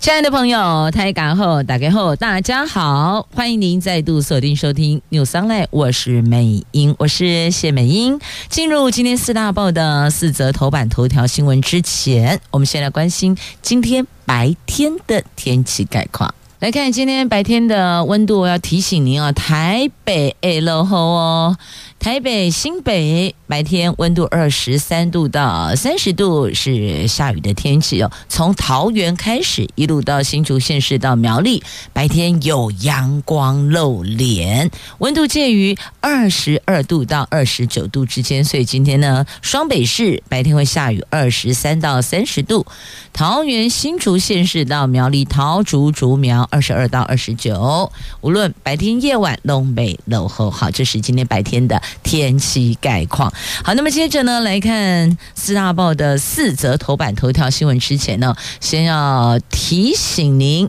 亲爱的朋友，台港后打开后，大家好，欢迎您再度锁定收听 News Online，我是美英，我是谢美英。进入今天四大报的四则头版头条新闻之前，我们先来关心今天白天的天气概况。来看今天白天的温度，我要提醒您啊，台北诶落后哦。台北、新北白天温度二十三度到三十度，是下雨的天气哦。从桃园开始，一路到新竹县市到苗栗，白天有阳光露脸，温度介于二十二度到二十九度之间。所以今天呢，双北市白天会下雨二十三到三十度，桃园、新竹县市到苗栗、桃竹竹苗二十二到二十九。无论白天夜晚，东北落后好，这是今天白天的。天气概况。好，那么接着呢，来看四大报的四则头版头条新闻之前呢，先要提醒您，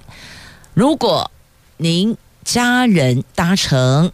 如果您家人搭乘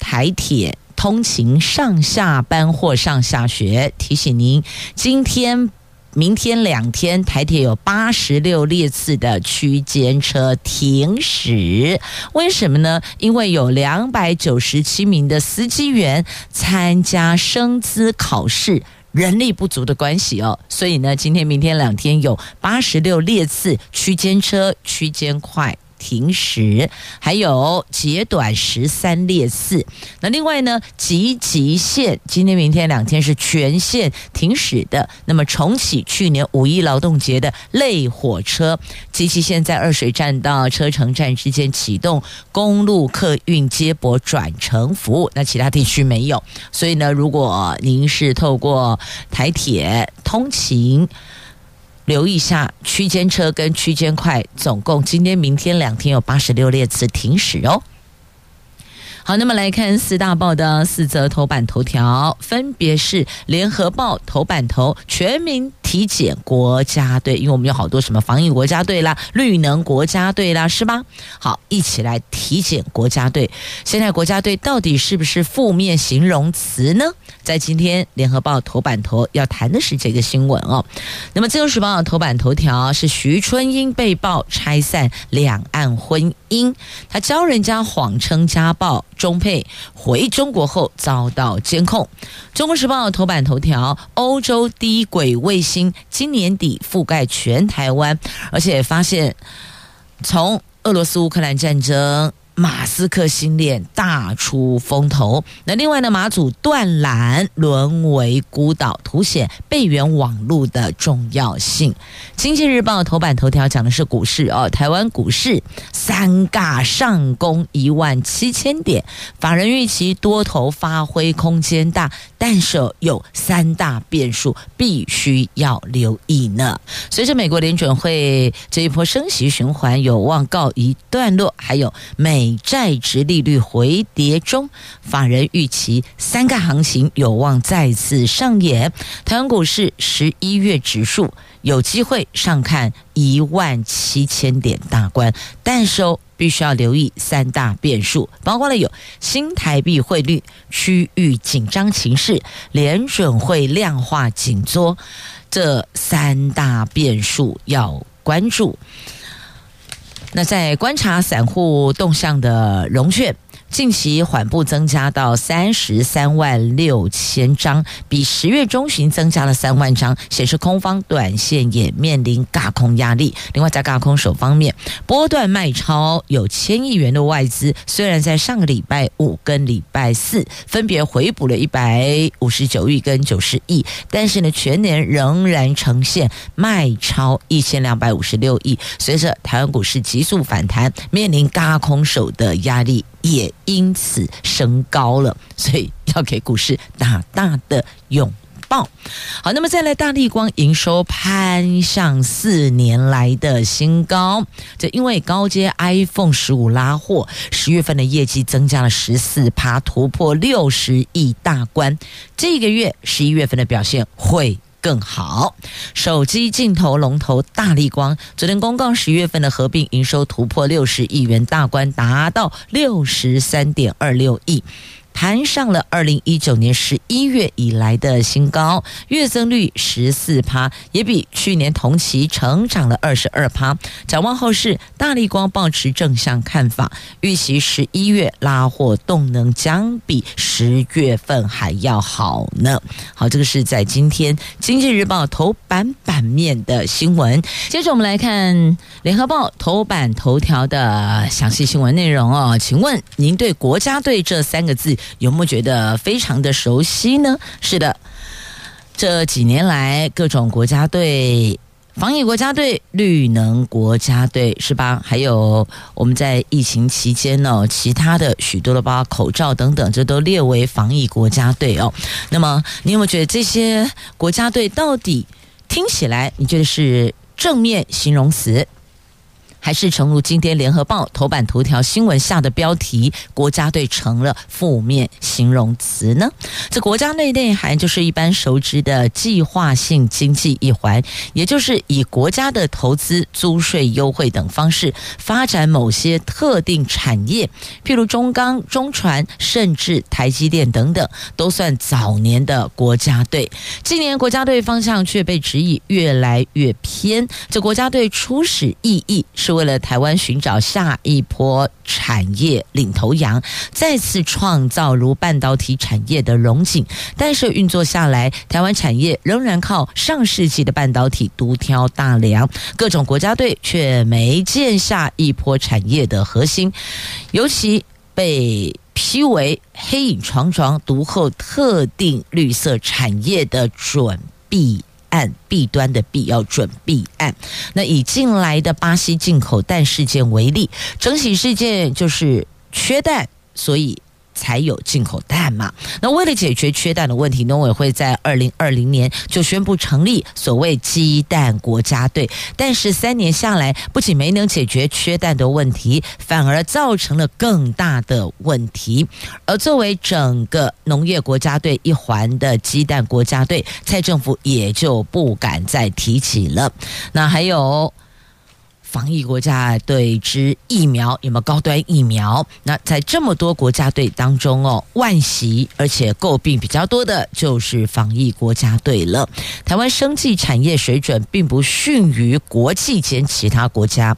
台铁通勤上下班或上下学，提醒您今天。明天两天，台铁有八十六列次的区间车停驶，为什么呢？因为有两百九十七名的司机员参加升资考试，人力不足的关系哦，所以呢，今天、明天两天有八十六列次区间车区间快。停驶，还有截短十三列四。那另外呢，集集线今天、明天两天是全线停驶的。那么重启去年五一劳动节的类火车，集集线在二水站到车城站之间启动公路客运接驳转乘服务。那其他地区没有，所以呢，如果您是透过台铁通勤。留意一下区间车跟区间快，总共今天、明天两天有八十六列次停驶哦。好，那么来看四大报的四则头版头条，分别是联合报头版头全民体检国家队，因为我们有好多什么防疫国家队啦、绿能国家队啦，是吧？好，一起来体检国家队。现在国家队到底是不是负面形容词呢？在今天联合报头版头要谈的是这个新闻哦。那么自由时报头版头条是徐春英被曝拆散两岸婚姻，他教人家谎称家暴，中配回中国后遭到监控。中国时报头版头条：欧洲低轨卫星今年底覆盖全台湾，而且发现从俄罗斯乌克兰战争。马斯克新链大出风头，那另外呢，马祖断缆沦为孤岛，凸显备援网络的重要性。经济日报头版头条讲的是股市哦，台湾股市三尬上攻一万七千点，法人预期多头发挥空间大，但是有三大变数必须要留意呢。随着美国联准会这一波升息循环有望告一段落，还有美。债值利率回跌中，法人预期三个行情有望再次上演。台湾股市十一月指数有机会上看一万七千点大关，但是哦，必须要留意三大变数，包括了有新台币汇率、区域紧张情势、联准会量化紧缩这三大变数要关注。那在观察散户动向的融券。近期缓步增加到三十三万六千张，比十月中旬增加了三万张，显示空方短线也面临轧空压力。另外，在轧空手方面，波段卖超有千亿元的外资，虽然在上个礼拜五跟礼拜四分别回补了一百五十九亿跟九十亿，但是呢，全年仍然呈现卖超一千两百五十六亿。随着台湾股市急速反弹，面临轧空手的压力。也因此升高了，所以要给股市大大的拥抱。好，那么再来，大立光营收攀上四年来的新高，这因为高阶 iPhone 十五拉货，十月份的业绩增加了十四趴，突破六十亿大关。这个月十一月份的表现会更好。手机镜头龙头大力光昨天公告，十月份的合并营收突破六十亿元大关，达到六十三点二六亿。谈上了二零一九年十一月以来的新高，月增率十四趴，也比去年同期成长了二十二趴。展望后市，大力光抱持正向看法，预期十一月拉货动能将比十月份还要好呢。好，这个是在今天《经济日报》头版版面的新闻。接着我们来看《联合报》头版头条的详细新闻内容哦。请问您对国家队这三个字？有没有觉得非常的熟悉呢？是的，这几年来各种国家队、防疫国家队、绿能国家队，是吧？还有我们在疫情期间呢，其他的许多的包括口罩等等，这都列为防疫国家队哦。那么，你有没有觉得这些国家队到底听起来，你觉得是正面形容词？还是诚如今天联合报头版头条新闻下的标题，国家队成了负面形容词呢？这国家内内涵就是一般熟知的计划性经济一环，也就是以国家的投资、租税优惠等方式发展某些特定产业，譬如中钢、中船，甚至台积电等等，都算早年的国家队。今年国家队方向却被质疑越来越偏。这国家队初始意义是。是为了台湾寻找下一波产业领头羊，再次创造如半导体产业的荣景。但是运作下来，台湾产业仍然靠上世纪的半导体独挑大梁，各种国家队却没见下一波产业的核心，尤其被批为黑影幢幢，独厚特定绿色产业的准备。按弊端的弊要准弊案，那以近来的巴西进口蛋事件为例，整体事件就是缺蛋，所以。才有进口蛋嘛？那为了解决缺蛋的问题，农委会在二零二零年就宣布成立所谓鸡蛋国家队。但是三年下来，不仅没能解决缺蛋的问题，反而造成了更大的问题。而作为整个农业国家队一环的鸡蛋国家队，蔡政府也就不敢再提起了。那还有。防疫国家队之疫苗有没有高端疫苗？那在这么多国家队当中哦，万喜而且诟病比较多的就是防疫国家队了。台湾生技产业水准并不逊于国际间其他国家。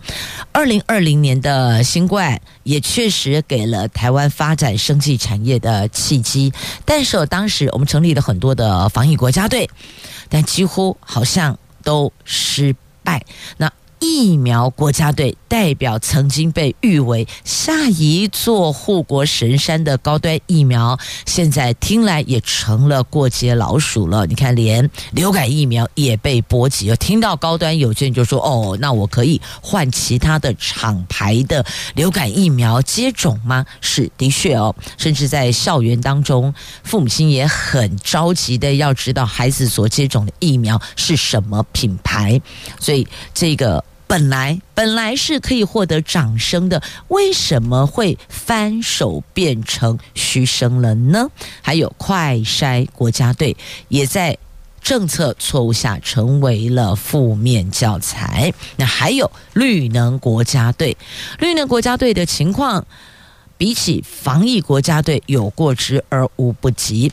二零二零年的新冠也确实给了台湾发展生技产业的契机，但是当时我们成立了很多的防疫国家队，但几乎好像都失败。那疫苗国家队代表曾经被誉为下一座护国神山的高端疫苗，现在听来也成了过街老鼠了。你看，连流感疫苗也被波及了。听到高端，有些人就说：“哦，那我可以换其他的厂牌的流感疫苗接种吗？”是的确哦，甚至在校园当中，父母亲也很着急的要知道孩子所接种的疫苗是什么品牌，所以这个。本来本来是可以获得掌声的，为什么会翻手变成嘘声了呢？还有快筛国家队也在政策错误下成为了负面教材。那还有绿能国家队，绿能国家队的情况比起防疫国家队有过之而无不及。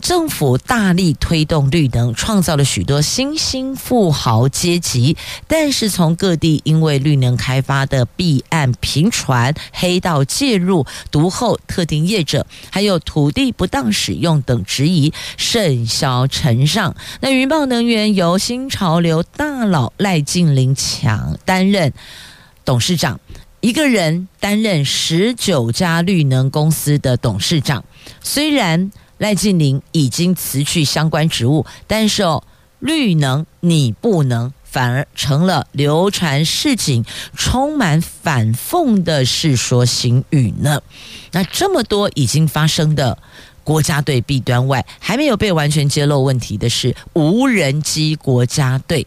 政府大力推动绿能，创造了许多新兴富豪阶级。但是从各地因为绿能开发的弊案频传、黑道介入、独后特定业者，还有土地不当使用等质疑甚嚣尘上。那云豹能源由新潮流大佬赖静林强担任董事长，一个人担任十九家绿能公司的董事长，虽然。赖劲麟已经辞去相关职务，但是哦，绿能你不能，反而成了流传市井、充满反讽的世说新语呢。那这么多已经发生的国家队弊端外，还没有被完全揭露问题的是无人机国家队。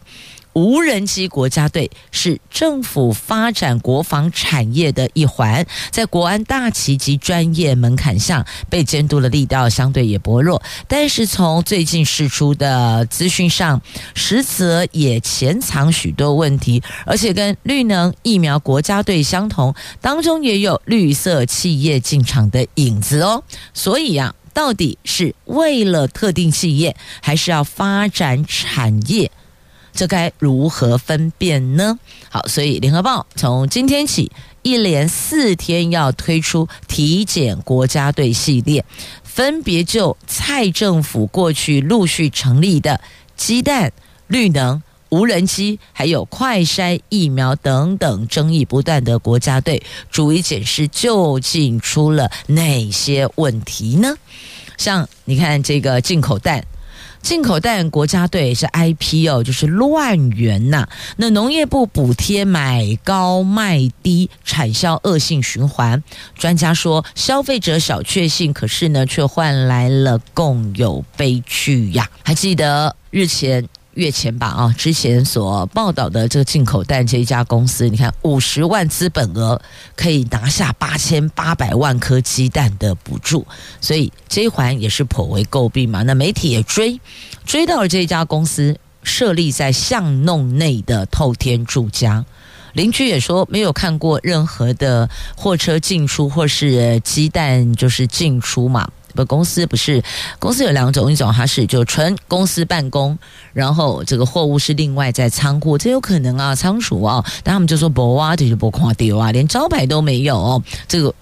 无人机国家队是政府发展国防产业的一环，在国安大旗及专业门槛下，被监督的力道相对也薄弱。但是从最近释出的资讯上，实则也潜藏许多问题，而且跟绿能疫苗国家队相同，当中也有绿色企业进场的影子哦。所以呀、啊，到底是为了特定企业，还是要发展产业？这该如何分辨呢？好，所以联合报从今天起一连四天要推出体检国家队系列，分别就蔡政府过去陆续成立的鸡蛋、绿能、无人机，还有快筛疫苗等等争议不断的国家队，逐一检视究竟出了哪些问题呢？像你看这个进口蛋。进口蛋国家队是 IP 哦，就是乱源呐。那农业部补贴买高卖低，产销恶性循环。专家说，消费者小确幸，可是呢，却换来了共有悲剧呀。还记得日前？月前吧啊，之前所报道的这个进口蛋这一家公司，你看五十万资本额可以拿下八千八百万颗鸡蛋的补助，所以这一环也是颇为诟病嘛。那媒体也追追到了这一家公司设立在巷弄内的透天住家，邻居也说没有看过任何的货车进出或是鸡蛋就是进出嘛。不，公司不是公司有两种，一种它是就纯公司办公，然后这个货物是另外在仓库，这有可能啊，仓储啊，但他们就说不啊，这就不夸丢啊，连招牌都没有哦，这个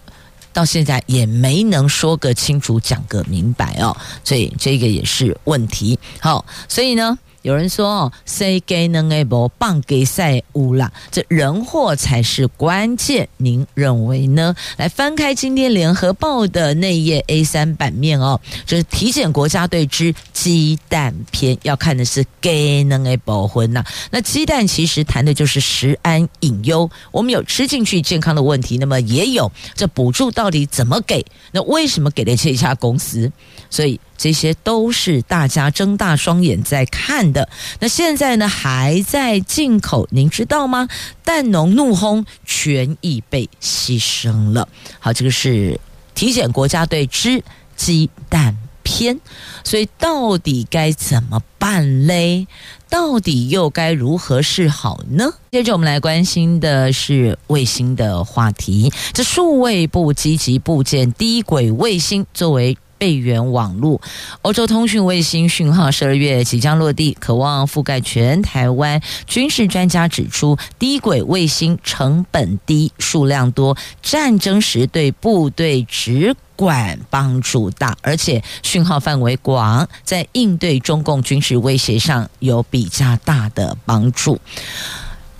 到现在也没能说个清楚，讲个明白哦，所以这个也是问题。好，所以呢。有人说哦，谁给能给不棒给赛乌啦，这人货才是关键。您认为呢？来翻开今天联合报的内页 A 三版面哦，这是体检国家队之鸡蛋篇，要看的是给能给保婚呐。那鸡蛋其实谈的就是食安隐忧，我们有吃进去健康的问题，那么也有这补助到底怎么给？那为什么给了这家公司？所以。这些都是大家睁大双眼在看的。那现在呢，还在进口，您知道吗？蛋农怒轰，权益被牺牲了。好，这个是体检国家队之鸡蛋篇。所以到底该怎么办嘞？到底又该如何是好呢？接着我们来关心的是卫星的话题。这数位部积极布建低轨卫星，作为。备援网络，欧洲通讯卫星讯号十二月即将落地，可望覆盖全台湾。军事专家指出，低轨卫星成本低、数量多，战争时对部队直管帮助大，而且讯号范围广，在应对中共军事威胁上有比较大的帮助。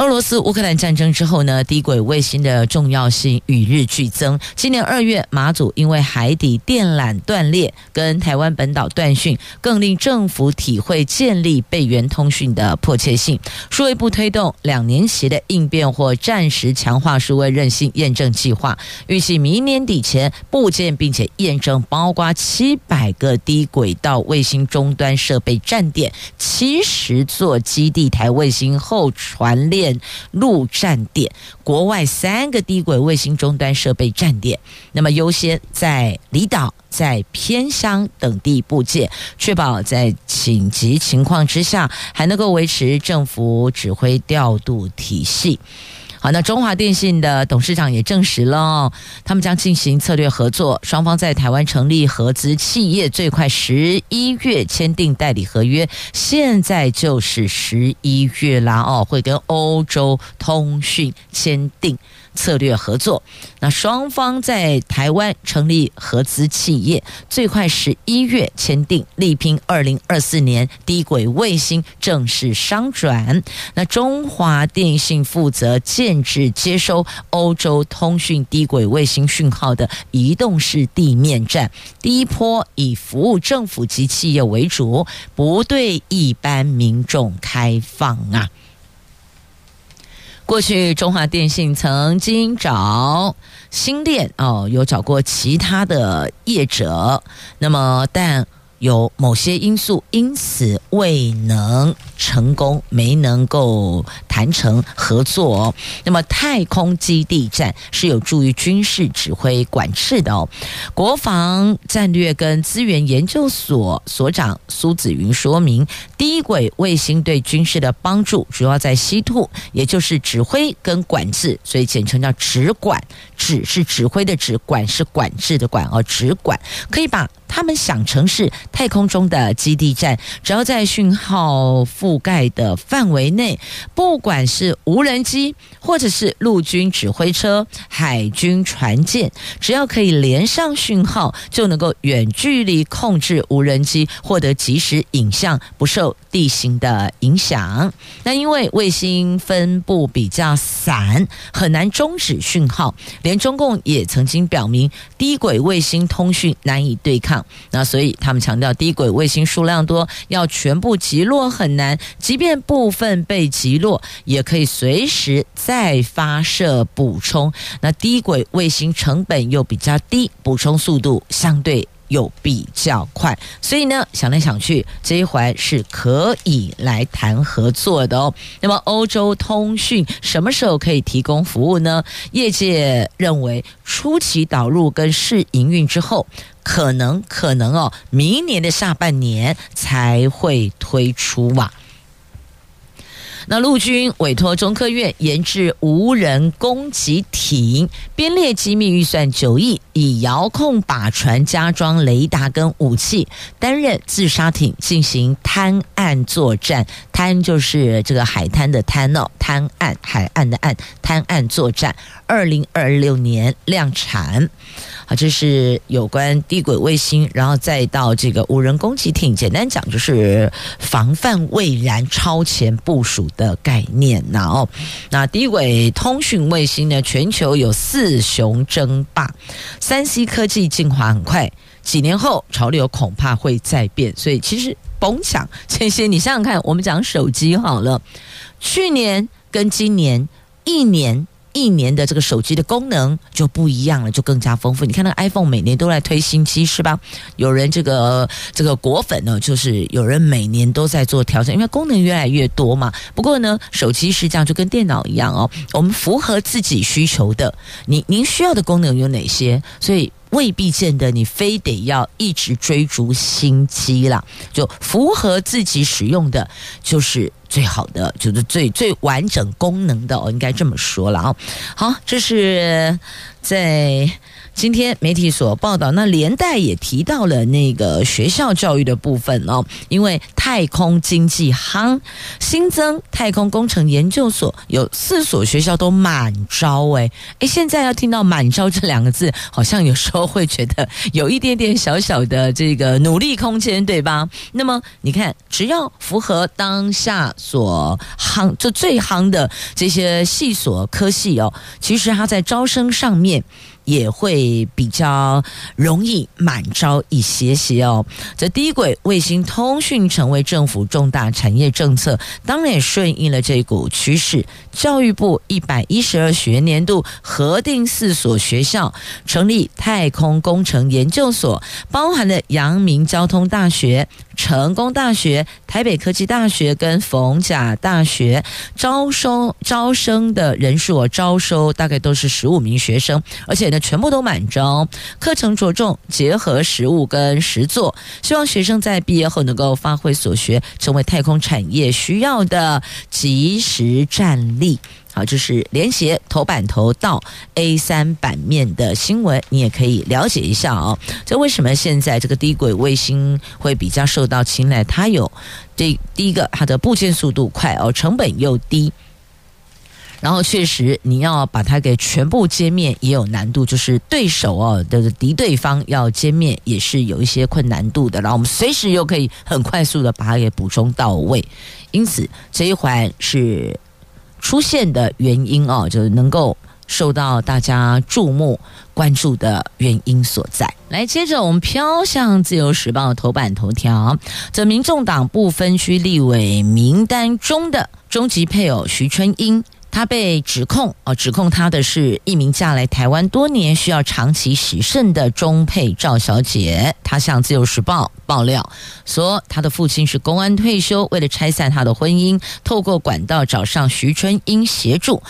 俄罗斯乌克兰战争之后呢，低轨卫星的重要性与日俱增。今年二月，马祖因为海底电缆断裂，跟台湾本岛断讯，更令政府体会建立备援通讯的迫切性。数位部推动两年期的应变或战时强化数位韧性验证计划，预计明年底前布建并且验证包括七百个低轨道卫星终端设备站点、七十座基地台卫星后传链。陆站点，国外三个低轨卫星终端设备站点，那么优先在离岛、在偏乡等地布建，确保在紧急情况之下还能够维持政府指挥调度体系。好，那中华电信的董事长也证实了，他们将进行策略合作，双方在台湾成立合资企业，最快十一月签订代理合约。现在就是十一月啦哦，会跟欧洲通讯签订。策略合作，那双方在台湾成立合资企业，最快十一月签订，力拼二零二四年低轨卫星正式商转。那中华电信负责建置接收欧洲通讯低轨卫星讯号的移动式地面站，第一波以服务政府及企业为主，不对一般民众开放啊。过去中华电信曾经找新店哦，有找过其他的业者，那么但。有某些因素，因此未能成功，没能够谈成合作。那么，太空基地站是有助于军事指挥管制的哦。国防战略跟资源研究所所长苏子云说明，低轨卫星对军事的帮助主要在稀土，也就是指挥跟管制，所以简称叫指管。指是指挥的指，管是管制的管哦，指管可以把。他们想成是太空中的基地站，只要在讯号覆盖的范围内，不管是无人机，或者是陆军指挥车、海军船舰，只要可以连上讯号，就能够远距离控制无人机，获得即时影像，不受地形的影响。那因为卫星分布比较散，很难终止讯号。连中共也曾经表明，低轨卫星通讯难以对抗。那所以他们强调，低轨卫星数量多，要全部击落很难。即便部分被击落，也可以随时再发射补充。那低轨卫星成本又比较低，补充速度相对又比较快。所以呢，想来想去，这一环是可以来谈合作的哦。那么，欧洲通讯什么时候可以提供服务呢？业界认为，初期导入跟试营运之后。可能可能哦，明年的下半年才会推出哇。那陆军委托中科院研制无人攻击艇，编列机密预算九亿，以遥控靶船加装雷达跟武器，担任自杀艇进行滩岸作战。滩就是这个海滩的滩哦，滩岸海岸的岸，滩岸作战。二零二六年量产。好，这是有关低轨卫星，然后再到这个无人攻击艇。简单讲，就是防范未然、超前部署的概念。然后，那低轨通讯卫星呢？全球有四雄争霸，三 C 科技进化很快，几年后潮流恐怕会再变。所以，其实甭想这些，你想想看，我们讲手机好了，去年跟今年一年。一年的这个手机的功能就不一样了，就更加丰富。你看那个 iPhone 每年都在推新机，是吧？有人这个这个果粉呢，就是有人每年都在做调整，因为功能越来越多嘛。不过呢，手机是这样，就跟电脑一样哦。我们符合自己需求的，您您需要的功能有哪些？所以。未必见得你非得要一直追逐新机啦，就符合自己使用的就是最好的，就是最最完整功能的，我应该这么说了啊。好，这是在。今天媒体所报道，那连带也提到了那个学校教育的部分哦，因为太空经济夯，新增太空工程研究所有四所学校都满招诶诶，现在要听到满招这两个字，好像有时候会觉得有一点点小小的这个努力空间，对吧？那么你看，只要符合当下所夯就最夯的这些系所科系哦，其实它在招生上面。也会比较容易满招一些些哦。这低轨卫星通讯成为政府重大产业政策，当然也顺应了这股趋势。教育部一百一十二学年度核定四所学校成立太空工程研究所，包含了阳明交通大学。成功大学、台北科技大学跟逢甲大学招收招生的人数，招收大概都是十五名学生，而且呢，全部都满招。课程着重结合实务跟实作，希望学生在毕业后能够发挥所学，成为太空产业需要的即时战力。好，就是连携头版头到 A 三版面的新闻，你也可以了解一下哦。这为什么现在这个低轨卫星会比较受到青睐？它有这第一个，它的部件速度快哦，成本又低。然后确实，你要把它给全部歼灭也有难度，就是对手哦的敌对方要歼灭也是有一些困难度的。然后我们随时又可以很快速的把它给补充到位，因此这一环是。出现的原因哦，就能够受到大家注目关注的原因所在。来，接着我们飘向《自由时报》头版头条，这民众党不分区立委名单中的终极配偶徐春英他被指控哦，指控他的是一名嫁来台湾多年、需要长期洗肾的中配赵小姐。她向《自由时报》爆料说，她的父亲是公安退休，为了拆散她的婚姻，透过管道找上徐春英协助。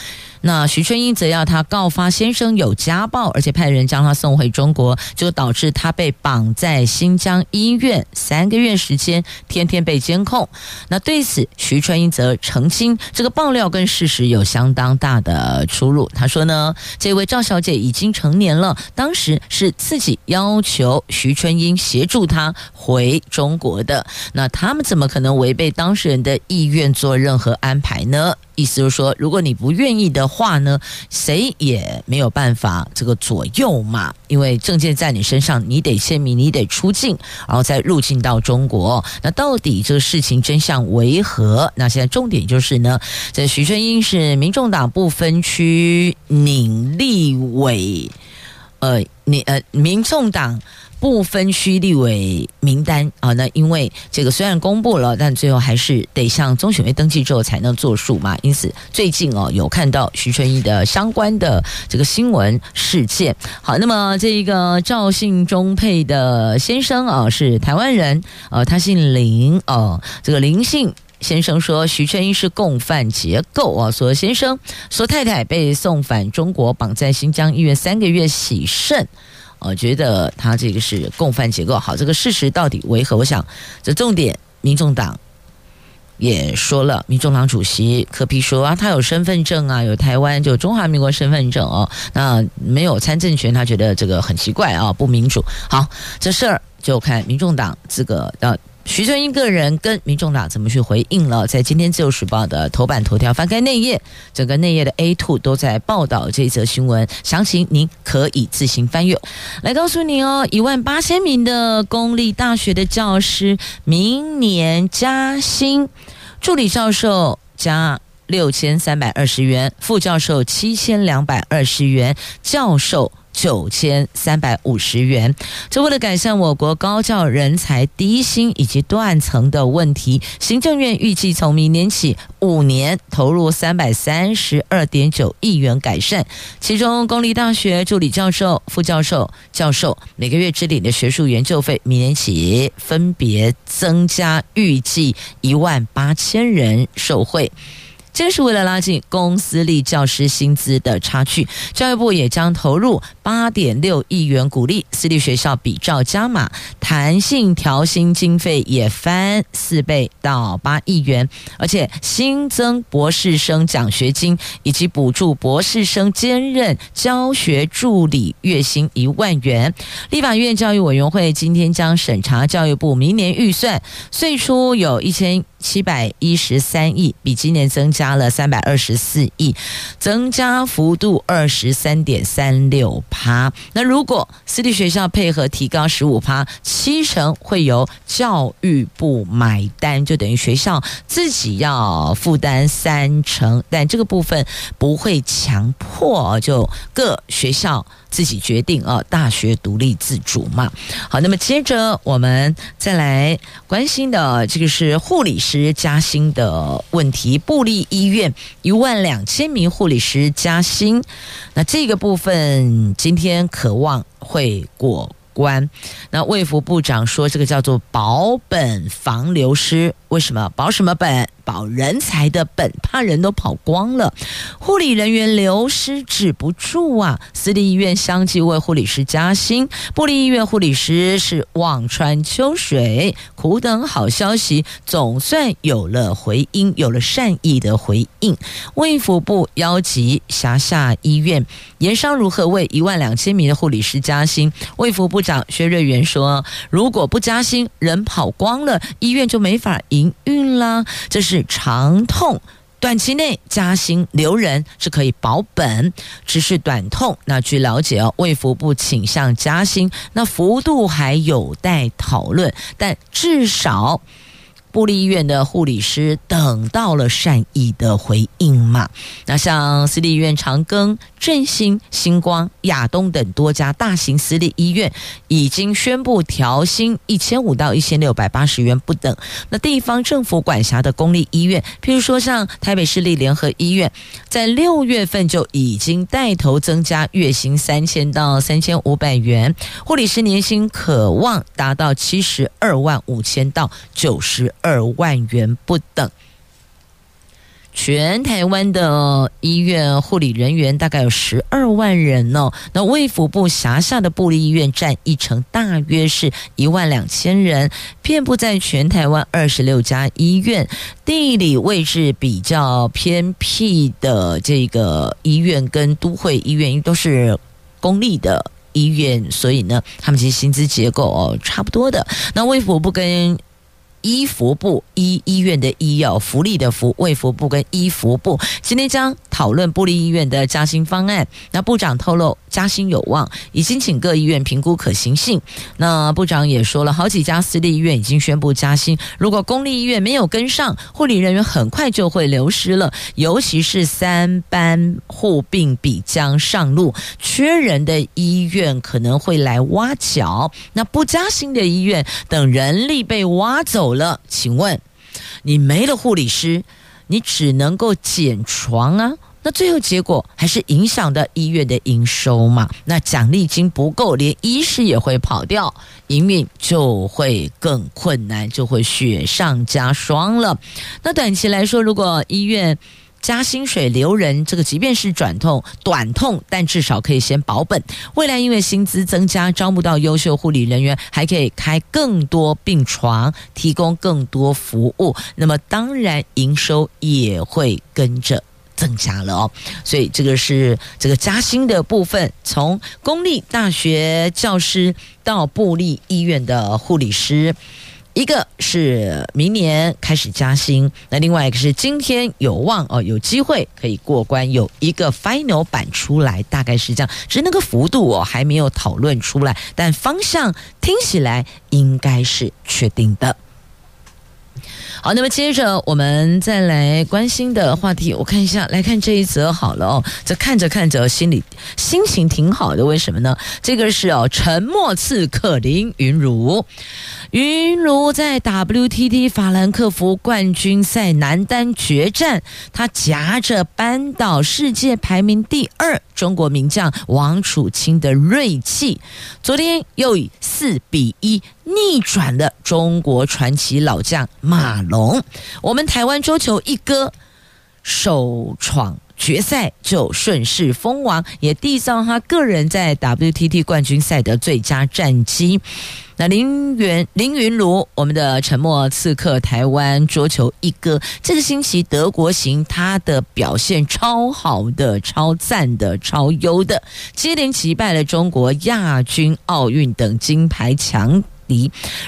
那徐春英则要他告发先生有家暴，而且派人将他送回中国，就导致他被绑在新疆医院三个月时间，天天被监控。那对此，徐春英则澄清，这个爆料跟事实有相当大的出入。他说呢，这位赵小姐已经成年了，当时是自己要求徐春英协助她回中国的。那他们怎么可能违背当事人的意愿做任何安排呢？意思就是说，如果你不愿意的话呢，谁也没有办法这个左右嘛。因为证件在你身上，你得签名，你得出境，然后再入境到中国。那到底这个事情真相为何？那现在重点就是呢，这徐春英是民众党不分区拟立委，呃，你呃，民众党。不分区立委名单啊，那因为这个虽然公布了，但最后还是得向中选会登记之后才能作数嘛。因此最近哦，有看到徐春英的相关的这个新闻事件。好，那么这一个赵姓中配的先生啊，是台湾人，呃，他姓林哦，这个林姓先生说徐春英是共犯结构啊，说先生说太太被送返中国，绑在新疆医院三个月洗肾。我觉得他这个是共犯结构。好，这个事实到底为何？我想这重点，民众党也说了，民众党主席柯批说啊，他有身份证啊，有台湾就中华民国身份证哦，那没有参政权，他觉得这个很奇怪啊，不民主。好，这事儿就看民众党这个要。徐春英个人跟民众党怎么去回应了？在今天《自由时报》的头版头条翻开内页，整个内页的 A two 都在报道这则新闻，详情您可以自行翻阅。来告诉你哦，一万八千名的公立大学的教师明年加薪，助理教授加六千三百二十元，副教授七千两百二十元，教授。九千三百五十元。这为了改善我国高教人才低薪以及断层的问题，行政院预计从明年起五年投入三百三十二点九亿元改善。其中，公立大学助理教授、副教授、教授每个月支领的学术研究费，明年起分别增加，预计一万八千人受惠。这是为了拉近公私立教师薪资的差距，教育部也将投入八点六亿元，鼓励私立学校比照加码，弹性调薪经费也翻四倍到八亿元，而且新增博士生奖学金以及补助博士生兼任教学助理月薪一万元。立法院教育委员会今天将审查教育部明年预算，岁出有一千。七百一十三亿，比今年增加加了三百二十四亿，增加幅度二十三点三六趴。那如果私立学校配合提高十五趴，七成会由教育部买单，就等于学校自己要负担三成，但这个部分不会强迫，就各学校。自己决定啊，大学独立自主嘛。好，那么接着我们再来关心的这个是护理师加薪的问题。部立医院一万两千名护理师加薪，那这个部分今天渴望会过关。那卫福部长说，这个叫做保本防流失。为什么保什么本？保人才的本，怕人都跑光了，护理人员流失止不住啊！私立医院相继为护理师加薪，部立医院护理师是望穿秋水，苦等好消息，总算有了回音，有了善意的回应。卫福部邀集辖下医院，研商如何为一万两千名的护理师加薪。卫福部长薛瑞元说：“如果不加薪，人跑光了，医院就没法营运了。”这是。是长痛，短期内加薪留人是可以保本，只是短痛。那据了解哦，卫福部倾向加薪，那幅度还有待讨论，但至少部立医院的护理师等到了善意的回应嘛。那像私立医院长庚、振兴、星光、亚东等多家大型私立医院已经宣布调薪一千五到一千六百八十元不等。那地方政府管辖的公立医院，譬如说像台北市立联合医院，在六月份就已经带头增加月薪三千到三千五百元，护理师年薪可望达到七十二万五千到九十二万元不等。全台湾的医院护理人员大概有十二万人哦。那卫福部辖下的部立医院占一成，大约是一万两千人，遍布在全台湾二十六家医院。地理位置比较偏僻的这个医院跟都会医院都是公立的医院，所以呢，他们其实薪资结构哦差不多的。那卫福部跟医服部医医院的医药福利的福卫服部跟医服部今天将讨论部立医院的加薪方案。那部长透露加薪有望，已经请各医院评估可行性。那部长也说了，好几家私立医院已经宣布加薪，如果公立医院没有跟上，护理人员很快就会流失了。尤其是三班护病比将上路，缺人的医院可能会来挖角。那不加薪的医院，等人力被挖走了，请问你没了护理师，你只能够减床啊？那最后结果还是影响到医院的营收嘛？那奖励金不够，连医师也会跑掉，营运就会更困难，就会雪上加霜了。那短期来说，如果医院加薪水留人，这个即便是转痛短痛，但至少可以先保本。未来因为薪资增加，招募到优秀护理人员，还可以开更多病床，提供更多服务，那么当然营收也会跟着增加了哦。所以这个是这个加薪的部分，从公立大学教师到部立医院的护理师。一个是明年开始加薪，那另外一个是今天有望哦，有机会可以过关，有一个 final 版出来，大概是这样，只是那个幅度哦还没有讨论出来，但方向听起来应该是确定的。好，那么接着我们再来关心的话题，我看一下，来看这一则好了哦。这看着看着，心里心情挺好的，为什么呢？这个是哦，沉默刺客林云如，云茹在 WTT 法兰克福冠军赛男单决战，他夹着扳倒世界排名第二中国名将王楚钦的锐气，昨天又以四比一。逆转了中国传奇老将马龙，我们台湾桌球一哥首闯决赛就顺势封王，也缔造他个人在 WTT 冠军赛的最佳战绩。那林元林昀儒，我们的沉默刺客，台湾桌球一哥，这个星期德国行，他的表现超好的、超赞的、超优的，接连击败了中国亚军、奥运等金牌强。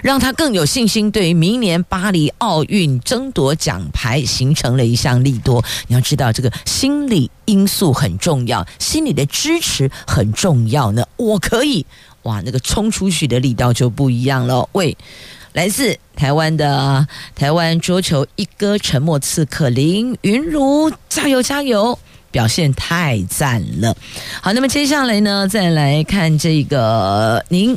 让他更有信心，对于明年巴黎奥运争夺奖牌形成了一项利多。你要知道，这个心理因素很重要，心理的支持很重要呢。我可以，哇，那个冲出去的力道就不一样了。喂，来自台湾的台湾桌球一哥沉默刺客林云如，加油加油，表现太赞了。好，那么接下来呢，再来看这个您。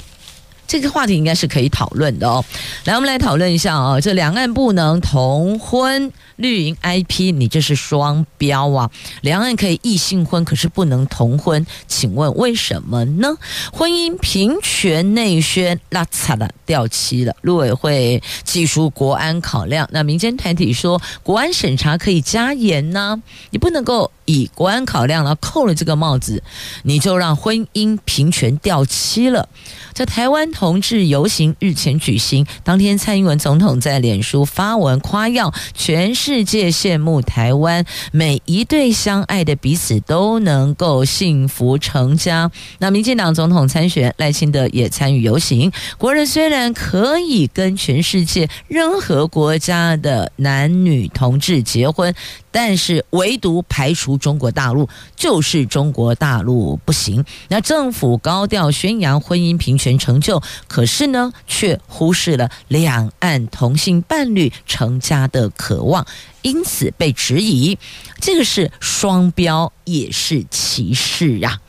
这个话题应该是可以讨论的哦。来，我们来讨论一下哦，这两岸不能同婚。绿营 IP，你这是双标啊！两岸可以异性婚，可是不能同婚，请问为什么呢？婚姻平权内宣拉惨了，掉漆了。陆委会技术国安考量，那民间团体说国安审查可以加严呢？你不能够以国安考量，然后扣了这个帽子，你就让婚姻平权掉漆了。在台湾同志游行日前举行，当天蔡英文总统在脸书发文夸耀全世界羡慕台湾，每一对相爱的彼此都能够幸福成家。那民进党总统参选赖清德也参与游行。国人虽然可以跟全世界任何国家的男女同志结婚，但是唯独排除中国大陆，就是中国大陆不行。那政府高调宣扬婚姻平权成就，可是呢，却忽视了两岸同性伴侣成家的渴望，因此被质疑，这个是双标，也是歧视啊。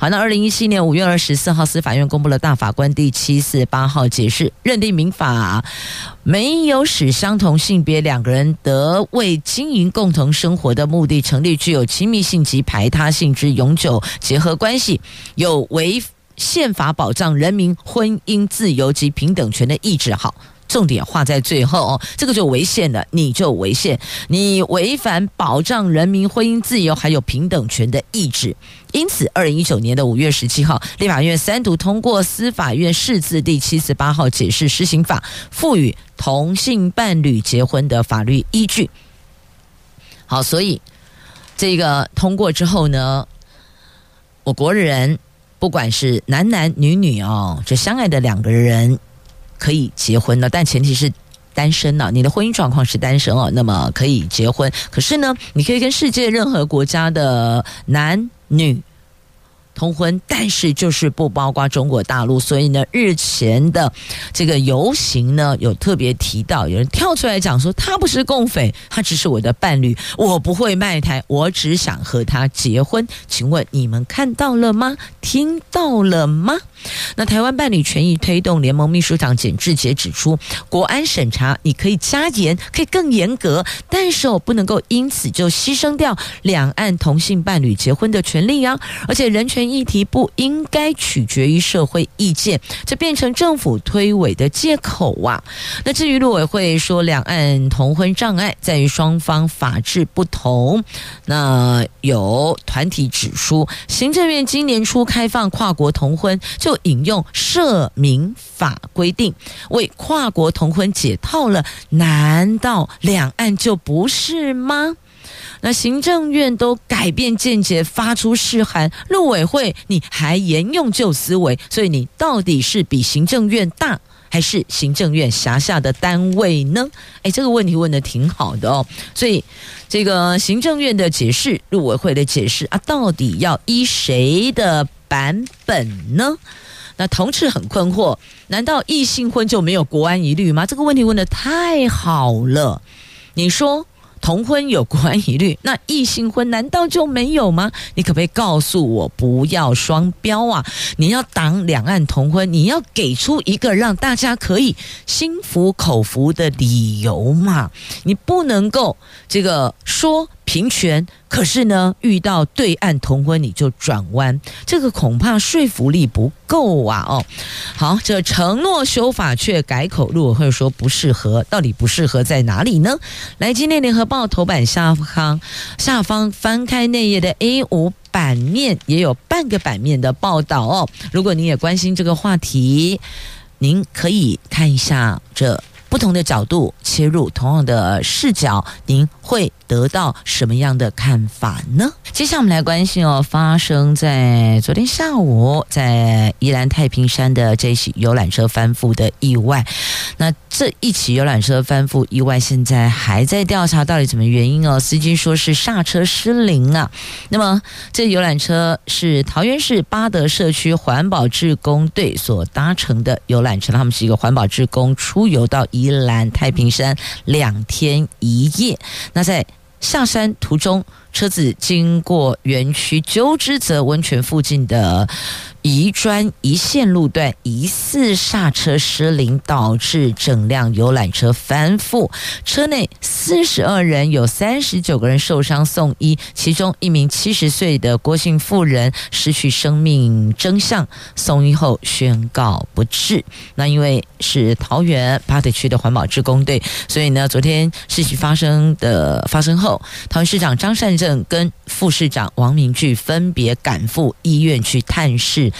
好，那二零一七年五月二十四号，司法院公布了大法官第七四八号解释，认定民法没有使相同性别两个人得为经营共同生活的目的成立具有亲密性及排他性之永久结合关系，有违宪法保障人民婚姻自由及平等权的意志。好。重点画在最后哦，这个就违宪了，你就违宪，你违反保障人民婚姻自由还有平等权的意志。因此，二零一九年的五月十七号，立法院三读通过司法院释字第七十八号解释施行法，赋予同性伴侣结婚的法律依据。好，所以这个通过之后呢，我国人不管是男男女女哦，这相爱的两个人。可以结婚了，但前提是单身呢。你的婚姻状况是单身哦，那么可以结婚。可是呢，你可以跟世界任何国家的男女。通婚，但是就是不包括中国大陆，所以呢，日前的这个游行呢，有特别提到，有人跳出来讲说，他不是共匪，他只是我的伴侣，我不会卖台，我只想和他结婚。请问你们看到了吗？听到了吗？那台湾伴侣权益推动联盟秘书长简志杰指出，国安审查你可以加严，可以更严格，但是我不能够因此就牺牲掉两岸同性伴侣结婚的权利啊，而且人权。议题不应该取决于社会意见，这变成政府推诿的借口啊！那至于陆委会说，两岸同婚障碍在于双方法制不同。那有团体指出，行政院今年初开放跨国同婚，就引用社民法规定为跨国同婚解套了，难道两岸就不是吗？那行政院都改变见解，发出示函，陆委会你还沿用旧思维，所以你到底是比行政院大，还是行政院辖下的单位呢？诶，这个问题问得挺好的哦。所以这个行政院的解释，陆委会的解释啊，到底要依谁的版本呢？那同志很困惑，难道异性婚就没有国安疑虑吗？这个问题问得太好了，你说。同婚有国安疑虑，那异性婚难道就没有吗？你可不可以告诉我，不要双标啊？你要挡两岸同婚，你要给出一个让大家可以心服口服的理由嘛？你不能够这个说。平权，可是呢，遇到对岸同婚你就转弯，这个恐怕说服力不够啊！哦，好，这承诺修法却改口，路，或者说不适合，到底不适合在哪里呢？来，今天联合报头版下方下方翻开内页的 A 五版面，也有半个版面的报道哦。如果您也关心这个话题，您可以看一下这。不同的角度切入，同样的视角，您会得到什么样的看法呢？接下来我们来关心哦，发生在昨天下午在宜兰太平山的这起游览车翻覆的意外。那这一起游览车翻覆意外，现在还在调查到底什么原因哦？司机说是刹车失灵啊。那么这游览车是桃园市八德社区环保志工队所搭乘的游览车，他们是一个环保志工出游到。宜兰太平山两天一夜，那在上山途中，车子经过园区鸠之泽温泉附近的。宜专一线路段疑似刹车失灵，导致整辆游览车翻覆。车内四十二人，有三十九个人受伤送医，其中一名七十岁的郭姓妇人失去生命真相，送医后宣告不治。那因为是桃园八德区的环保志工队，所以呢，昨天事情发生的发生后，桃园市长张善正跟副市长王明聚分别赶赴医院去探视。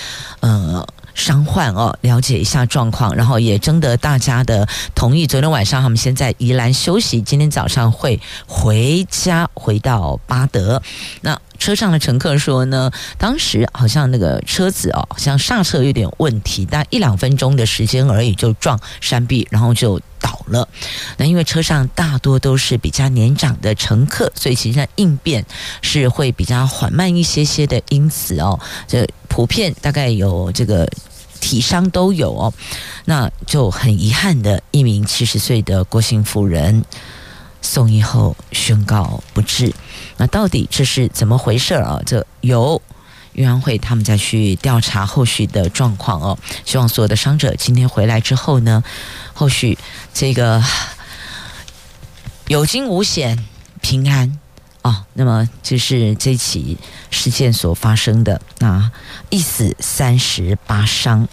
呃，伤患哦，了解一下状况，然后也征得大家的同意。昨天晚上他们先在宜兰休息，今天早上会回家，回到巴德。那车上的乘客说呢，当时好像那个车子哦，好像刹车有点问题，但一两分钟的时间而已，就撞山壁，然后就倒了。那因为车上大多都是比较年长的乘客，所以其实应变是会比较缓慢一些些的，因此哦，这普遍大概有这个体伤都有哦。那就很遗憾的一名七十岁的郭姓妇人送医后宣告不治。那到底这是怎么回事啊？这由运安会他们再去调查后续的状况哦。希望所有的伤者今天回来之后呢，后续这个有惊无险、平安哦。那么这是这起事件所发生的啊，一死三十八伤。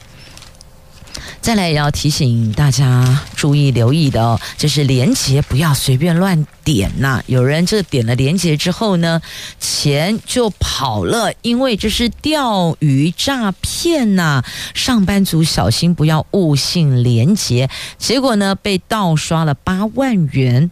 再来也要提醒大家注意留意的哦，就是连接不要随便乱点呐。有人这点了连接之后呢，钱就跑了，因为这是钓鱼诈骗呐。上班族小心不要误信连接，结果呢被盗刷了八万元。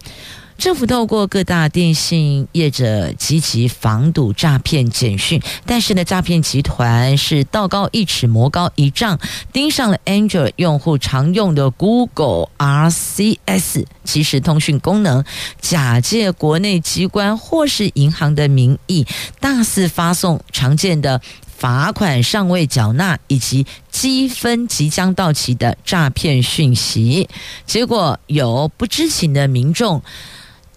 政府透过各大电信业者积极防堵诈骗简讯，但是呢，诈骗集团是道高一尺，魔高一丈，盯上了 Android 用户常用的 Google RCS 即时通讯功能，假借国内机关或是银行的名义，大肆发送常见的罚款尚未缴纳以及积分即将到期的诈骗讯息，结果有不知情的民众。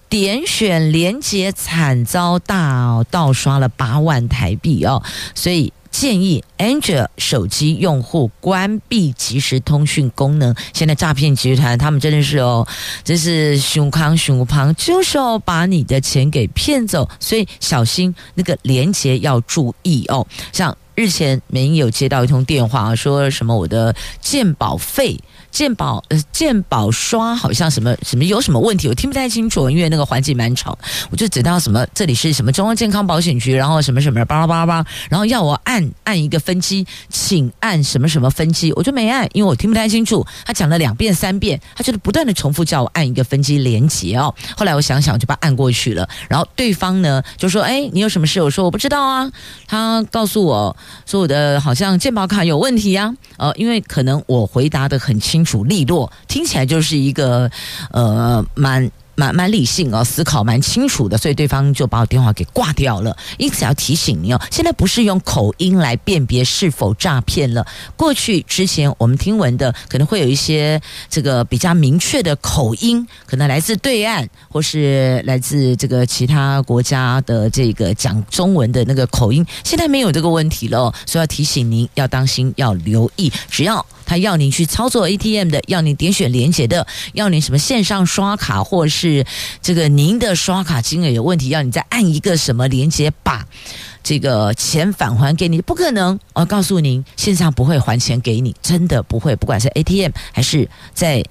点选连结，惨遭大盗刷了八万台币哦，所以建议 Android 手机用户关闭即时通讯功能。现在诈骗集团他们真的是哦，这是熊康熊胖，就是要把你的钱给骗走，所以小心那个连结要注意哦。像日前美英有接到一通电话，说什么我的健保费。健保呃，健保刷好像什么什么有什么问题，我听不太清楚，因为那个环境蛮吵。我就知道什么这里是什么中央健康保险局，然后什么什么巴拉巴拉巴拉，然后要我按按一个分机，请按什么什么分机，我就没按，因为我听不太清楚。他讲了两遍三遍，他就是不断的重复叫我按一个分机连接哦。后来我想想，就把它按过去了。然后对方呢就说：“哎，你有什么事？”我说：“我不知道啊。”他告诉我说：“我的好像健保卡有问题呀。”呃，因为可能我回答的很清主。利落，听起来就是一个呃蛮蛮蛮理性哦，思考蛮清楚的，所以对方就把我电话给挂掉了。因此要提醒你哦，现在不是用口音来辨别是否诈骗了。过去之前我们听闻的，可能会有一些这个比较明确的口音，可能来自对岸或是来自这个其他国家的这个讲中文的那个口音。现在没有这个问题了，所以要提醒您要当心，要留意，只要。他要你去操作 ATM 的，要你点选连接的，要你什么线上刷卡，或是这个您的刷卡金额有问题，要你再按一个什么连接，把这个钱返还给你，不可能。我告诉您，线上不会还钱给你，真的不会，不管是 ATM 还是在。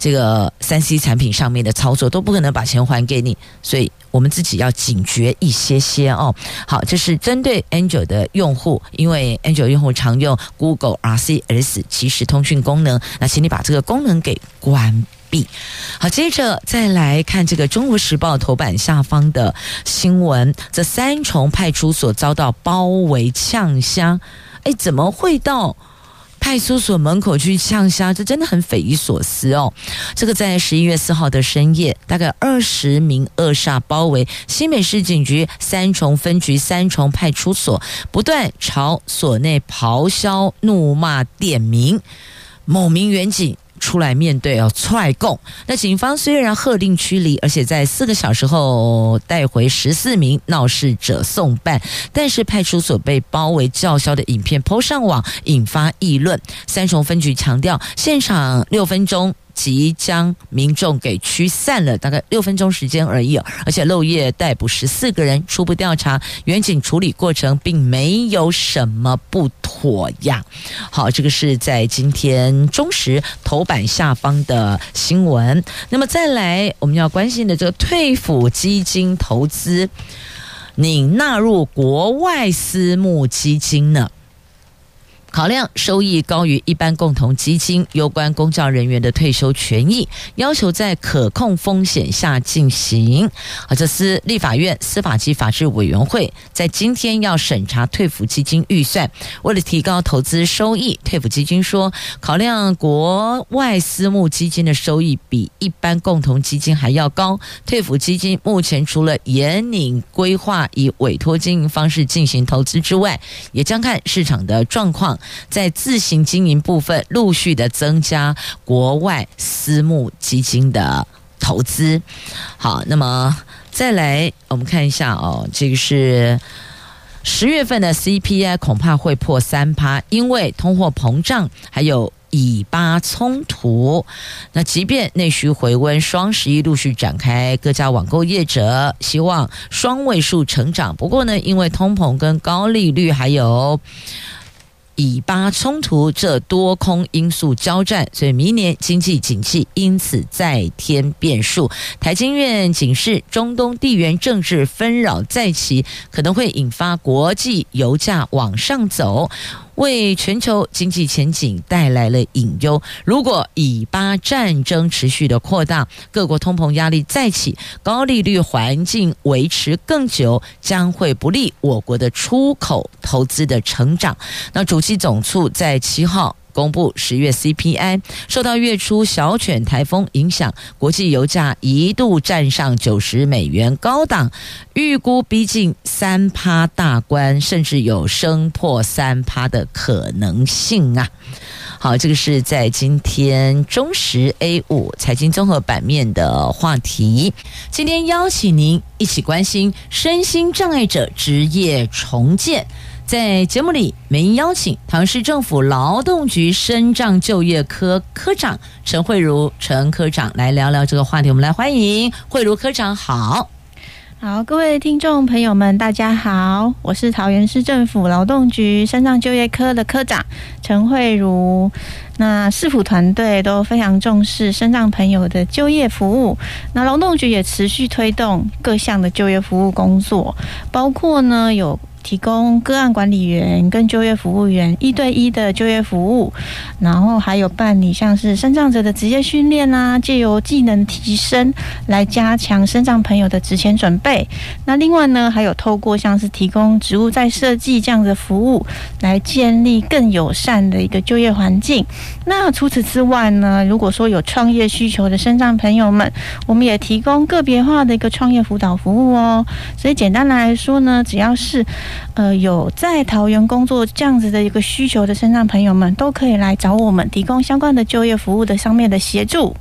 这个三 C 产品上面的操作都不可能把钱还给你，所以我们自己要警觉一些些哦。好，这是针对 Android 的用户，因为 Android 用户常用 Google RCS 即时通讯功能，那请你把这个功能给关闭。好，接着再来看这个《中国时报》头版下方的新闻：这三重派出所遭到包围呛声，哎，怎么会到？派出所门口去呛虾，这真的很匪夷所思哦。这个在十一月四号的深夜，大概二十名恶煞包围新北市警局三重分局三重派出所，不断朝所内咆哮、怒骂、点名某名员警。出来面对哦，踹供。那警方虽然喝令驱离，而且在四个小时后带回十四名闹事者送办，但是派出所被包围叫嚣的影片抛上网，引发议论。三重分局强调，现场六分钟。即将民众给驱散了，大概六分钟时间而已，而且漏夜逮捕十四个人，初步调查，员警处理过程并没有什么不妥呀。好，这个是在今天中时头版下方的新闻。那么再来，我们要关心的这个退抚基金投资，你纳入国外私募基金呢？考量收益高于一般共同基金，攸关公教人员的退休权益，要求在可控风险下进行。啊，这是立法院司法及法制委员会在今天要审查退抚基金预算。为了提高投资收益，退抚基金说，考量国外私募基金的收益比一般共同基金还要高，退抚基金目前除了严拟规划以委托经营方式进行投资之外，也将看市场的状况。在自行经营部分，陆续的增加国外私募基金的投资。好，那么再来我们看一下哦，这个是十月份的 CPI 恐怕会破三趴，因为通货膨胀还有以巴冲突。那即便内需回温，双十一陆续展开，各家网购业者希望双位数成长。不过呢，因为通膨跟高利率还有。以巴冲突这多空因素交战，所以明年经济景气因此再添变数。台经院警示，中东地缘政治纷扰再起，可能会引发国际油价往上走。为全球经济前景带来了隐忧。如果以巴战争持续的扩大，各国通膨压力再起，高利率环境维持更久，将会不利我国的出口投资的成长。那主席总处在七号。公布十月 CPI，受到月初小犬台风影响，国际油价一度站上九十美元高档，预估逼近三趴大关，甚至有升破三趴的可能性啊！好，这个是在今天中时 A 五财经综合版面的话题。今天邀请您一起关心身心障碍者职业重建。在节目里，美英邀请唐市政府劳动局身障就业科科长陈慧如陈科长来聊聊这个话题。我们来欢迎慧如科长，好，好，各位听众朋友们，大家好，我是桃园市政府劳动局身障就业科的科长陈慧如。那市府团队都非常重视身障朋友的就业服务，那劳动局也持续推动各项的就业服务工作，包括呢有。提供个案管理员跟就业服务员一对一的就业服务，然后还有办理像是身障者的职业训练啊，借由技能提升来加强身障朋友的职前准备。那另外呢，还有透过像是提供职务再设计这样的服务，来建立更友善的一个就业环境。那除此之外呢，如果说有创业需求的身障朋友们，我们也提供个别化的一个创业辅导服务哦。所以简单来说呢，只要是呃，有在桃园工作这样子的一个需求的身障朋友们，都可以来找我们提供相关的就业服务的上面的协助。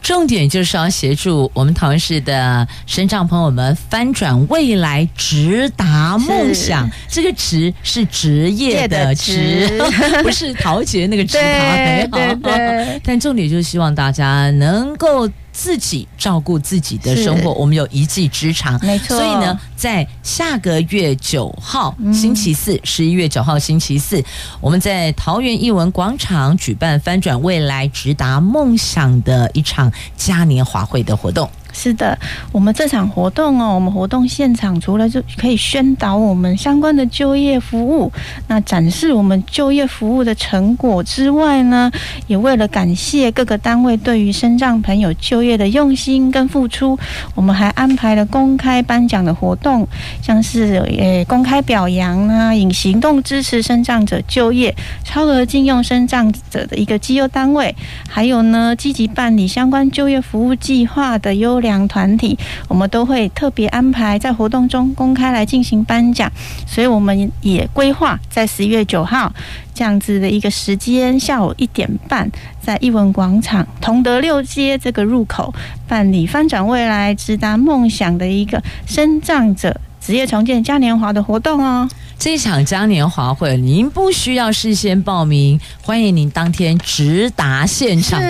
重点就是要协助我们桃园市的身障朋友们翻转未来，直达梦想。这个“职”是职业的“职 ”，不是桃姐那个“职”。对对对。但重点就是希望大家能够。自己照顾自己的生活，我们有一技之长，没错。所以呢，在下个月九号星期四，十一月九号星期四，我们在桃园艺文广场举办“翻转未来，直达梦想”的一场嘉年华会的活动。是的，我们这场活动哦，我们活动现场除了就可以宣导我们相关的就业服务，那展示我们就业服务的成果之外呢，也为了感谢各个单位对于身障朋友就业的用心跟付出，我们还安排了公开颁奖的活动，像是呃公开表扬啊，以行动支持身障者就业，超额禁用身障者的一个绩优单位，还有呢积极办理相关就业服务计划的优良。两团体，我们都会特别安排在活动中公开来进行颁奖，所以我们也规划在十一月九号这样子的一个时间，下午一点半，在艺文广场同德六街这个入口办理翻转未来、直达梦想的一个生障者职业重建嘉年华的活动哦。这场嘉年华会，您不需要事先报名，欢迎您当天直达现场，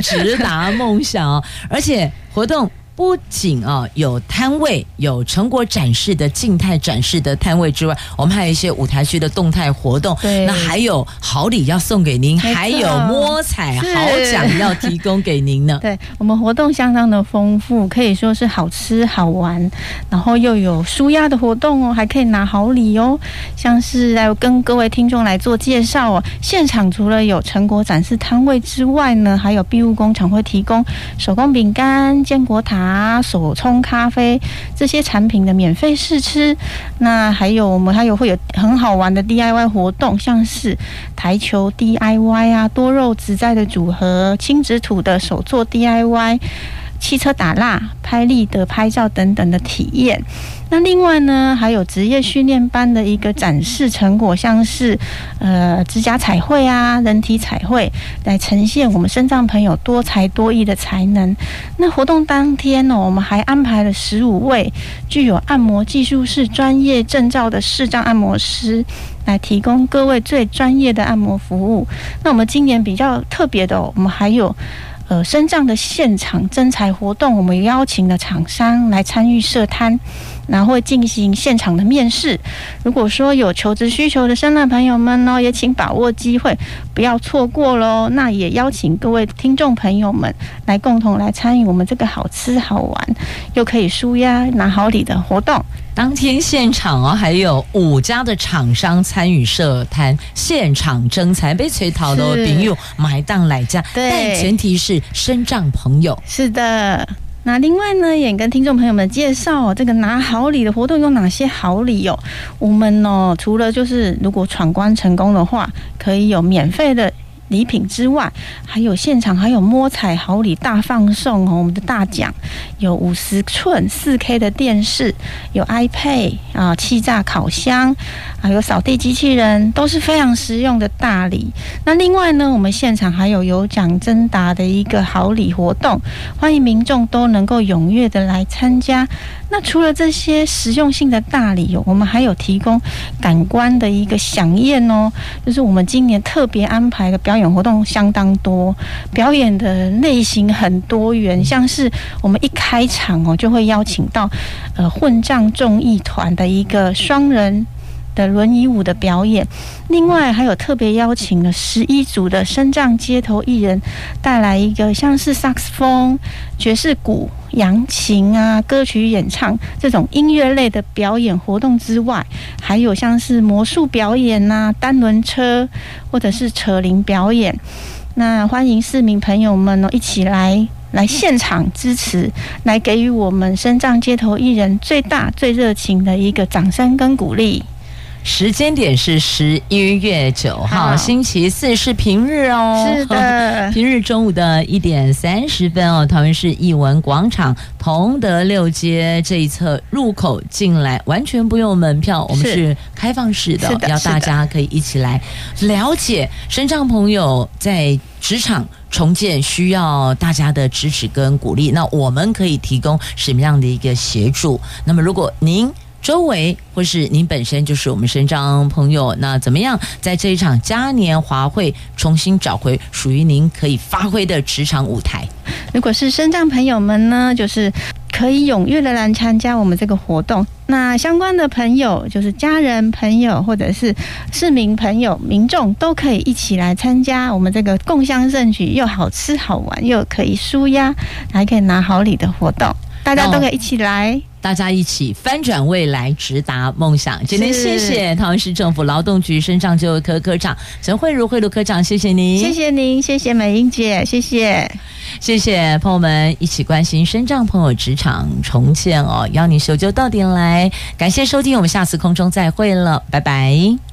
直达梦想，而且活动。不仅啊有摊位，有成果展示的静态展示的摊位之外，我们还有一些舞台区的动态活动。对，那还有好礼要送给您，还有摸彩好奖要提供给您呢。对，我们活动相当的丰富，可以说是好吃好玩，然后又有舒压的活动哦，还可以拿好礼哦。像是来跟各位听众来做介绍哦，现场除了有成果展示摊位之外呢，还有庇护工厂会提供手工饼干、坚果塔。拿手冲咖啡这些产品的免费试吃，那还有我们还有会有很好玩的 DIY 活动，像是台球 DIY 啊，多肉植栽的组合，轻质土的手作 DIY。汽车打蜡、拍立得拍照等等的体验。那另外呢，还有职业训练班的一个展示成果，像是呃指甲彩绘啊、人体彩绘，来呈现我们身障朋友多才多艺的才能。那活动当天呢，我们还安排了十五位具有按摩技术士专业证照的视障按摩师，来提供各位最专业的按摩服务。那我们今年比较特别的，我们还有。呃，身障的现场征才活动，我们邀请了厂商来参与设摊，然后会进行现场的面试。如果说有求职需求的身障朋友们呢，也请把握机会，不要错过喽。那也邀请各位听众朋友们来共同来参与我们这个好吃好玩又可以舒压拿好礼的活动。当天现场哦，还有五家的厂商参与设摊，现场征才被催讨的朋友买档来家，但前提是身障朋友。是的，那另外呢，也跟听众朋友们介绍这个拿好礼的活动有哪些好礼哦。我们呢，除了就是如果闯关成功的话，可以有免费的。礼品之外，还有现场还有摸彩好礼大放送哦！我们的大奖有五十寸四 K 的电视，有 iPad 啊，气炸烤箱，还有扫地机器人，都是非常实用的大礼。那另外呢，我们现场还有有奖征答的一个好礼活动，欢迎民众都能够踊跃的来参加。那除了这些实用性的大礼哦，我们还有提供感官的一个响宴哦，就是我们今年特别安排的表演活动相当多，表演的类型很多元，像是我们一开场哦，就会邀请到呃混账众艺团的一个双人的轮椅舞的表演，另外还有特别邀请了十一组的身障街头艺人，带来一个像是萨克斯风、爵士鼓、扬琴啊、歌曲演唱这种音乐类的表演活动之外，还有像是魔术表演呐、单轮车或者是扯铃表演。那欢迎市民朋友们呢一起来来现场支持，来给予我们深藏街头艺人最大最热情的一个掌声跟鼓励。时间点是十一月九号，星期四是平日哦。是的，平日中午的一点三十分哦，桃园市艺文广场同德六街这一侧入口进来，完全不用门票，我们是开放式的，的要大家可以一起来了解。身障朋友在职场重建需要大家的支持跟鼓励，那我们可以提供什么样的一个协助？那么如果您周围或是您本身就是我们身障朋友，那怎么样在这一场嘉年华会重新找回属于您可以发挥的职场舞台？如果是身障朋友们呢，就是可以踊跃的来参加我们这个活动。那相关的朋友，就是家人、朋友或者是市民朋友、民众，都可以一起来参加我们这个共襄盛举，又好吃好玩，又可以舒压，还可以拿好礼的活动。大家都可以一起来，大家一起翻转未来，直达梦想。今天谢谢桃园市政府劳动局身障就业科科长陈慧茹慧茹科长，谢谢您，谢谢您，谢谢美英姐，谢谢，谢谢朋友们一起关心身障朋友职场重建哦，邀你守就到点来，感谢收听，我们下次空中再会了，拜拜。